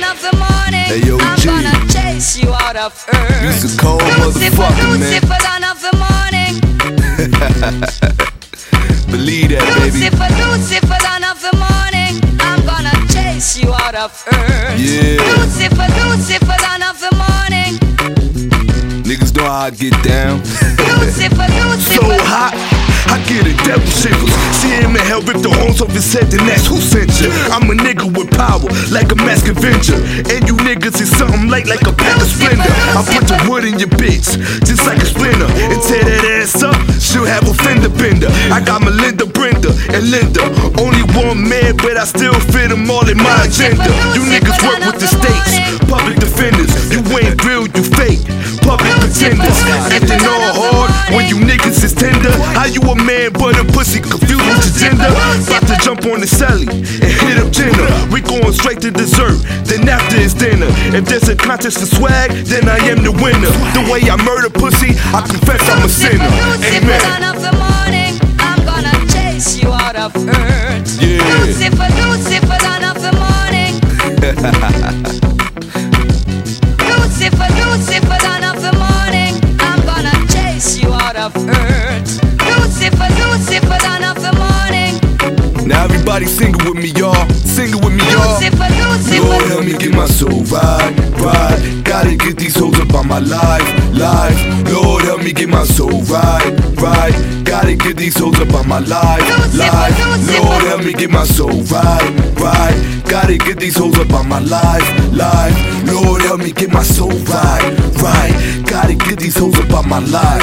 dawn of the morning. Hey, yo, I'm G. gonna chase you out of earth. You's a cold Lucifer, motherfucker, man. Lucifer, dawn of the morning. Believe that, baby. Lucifer, Lucifer, dawn of the morning. I'm gonna chase you out of earth. Yeah. Lucifer, Lucifer, dawn of the morning. Niggas know how I get down. Lucifer, Lucifer. Devil shivers. See him in hell rip the horns off his head, then that's who sent you. I'm a nigga with power, like a mask Avenger. And you niggas is something late, like a pack of splendor. I put the wood in your bitch, just like a splinter. And tear that ass up, she'll have a fender bender. I got Melinda, Brenda, and Linda. Only one man, but I still fit them all in my agenda. You niggas work with the states, public defenders. You ain't real, you fake, public pretenders. Acting all hard when you niggas. How you a man but a pussy confused your gender? About to jump on the celly and hit up Jenna. We going straight to dessert, then after it's dinner. If there's a contest for swag, then I am the winner. The way I murder pussy, I confess I'm a sinner. Amen. Everybody sing it with me, y'all. Sing it with me, y'all. Lucifer, Lord, help me get my soul right, right. Gotta get these hoes up on my life, life. Lord, help me get my soul right, right. Gotta get these hoes up on my life, life. Lord, help me get my soul right, right. Gotta get these hoes up on my life, life. Lord, help me get my soul right, right. Gotta get these hoes up on my life,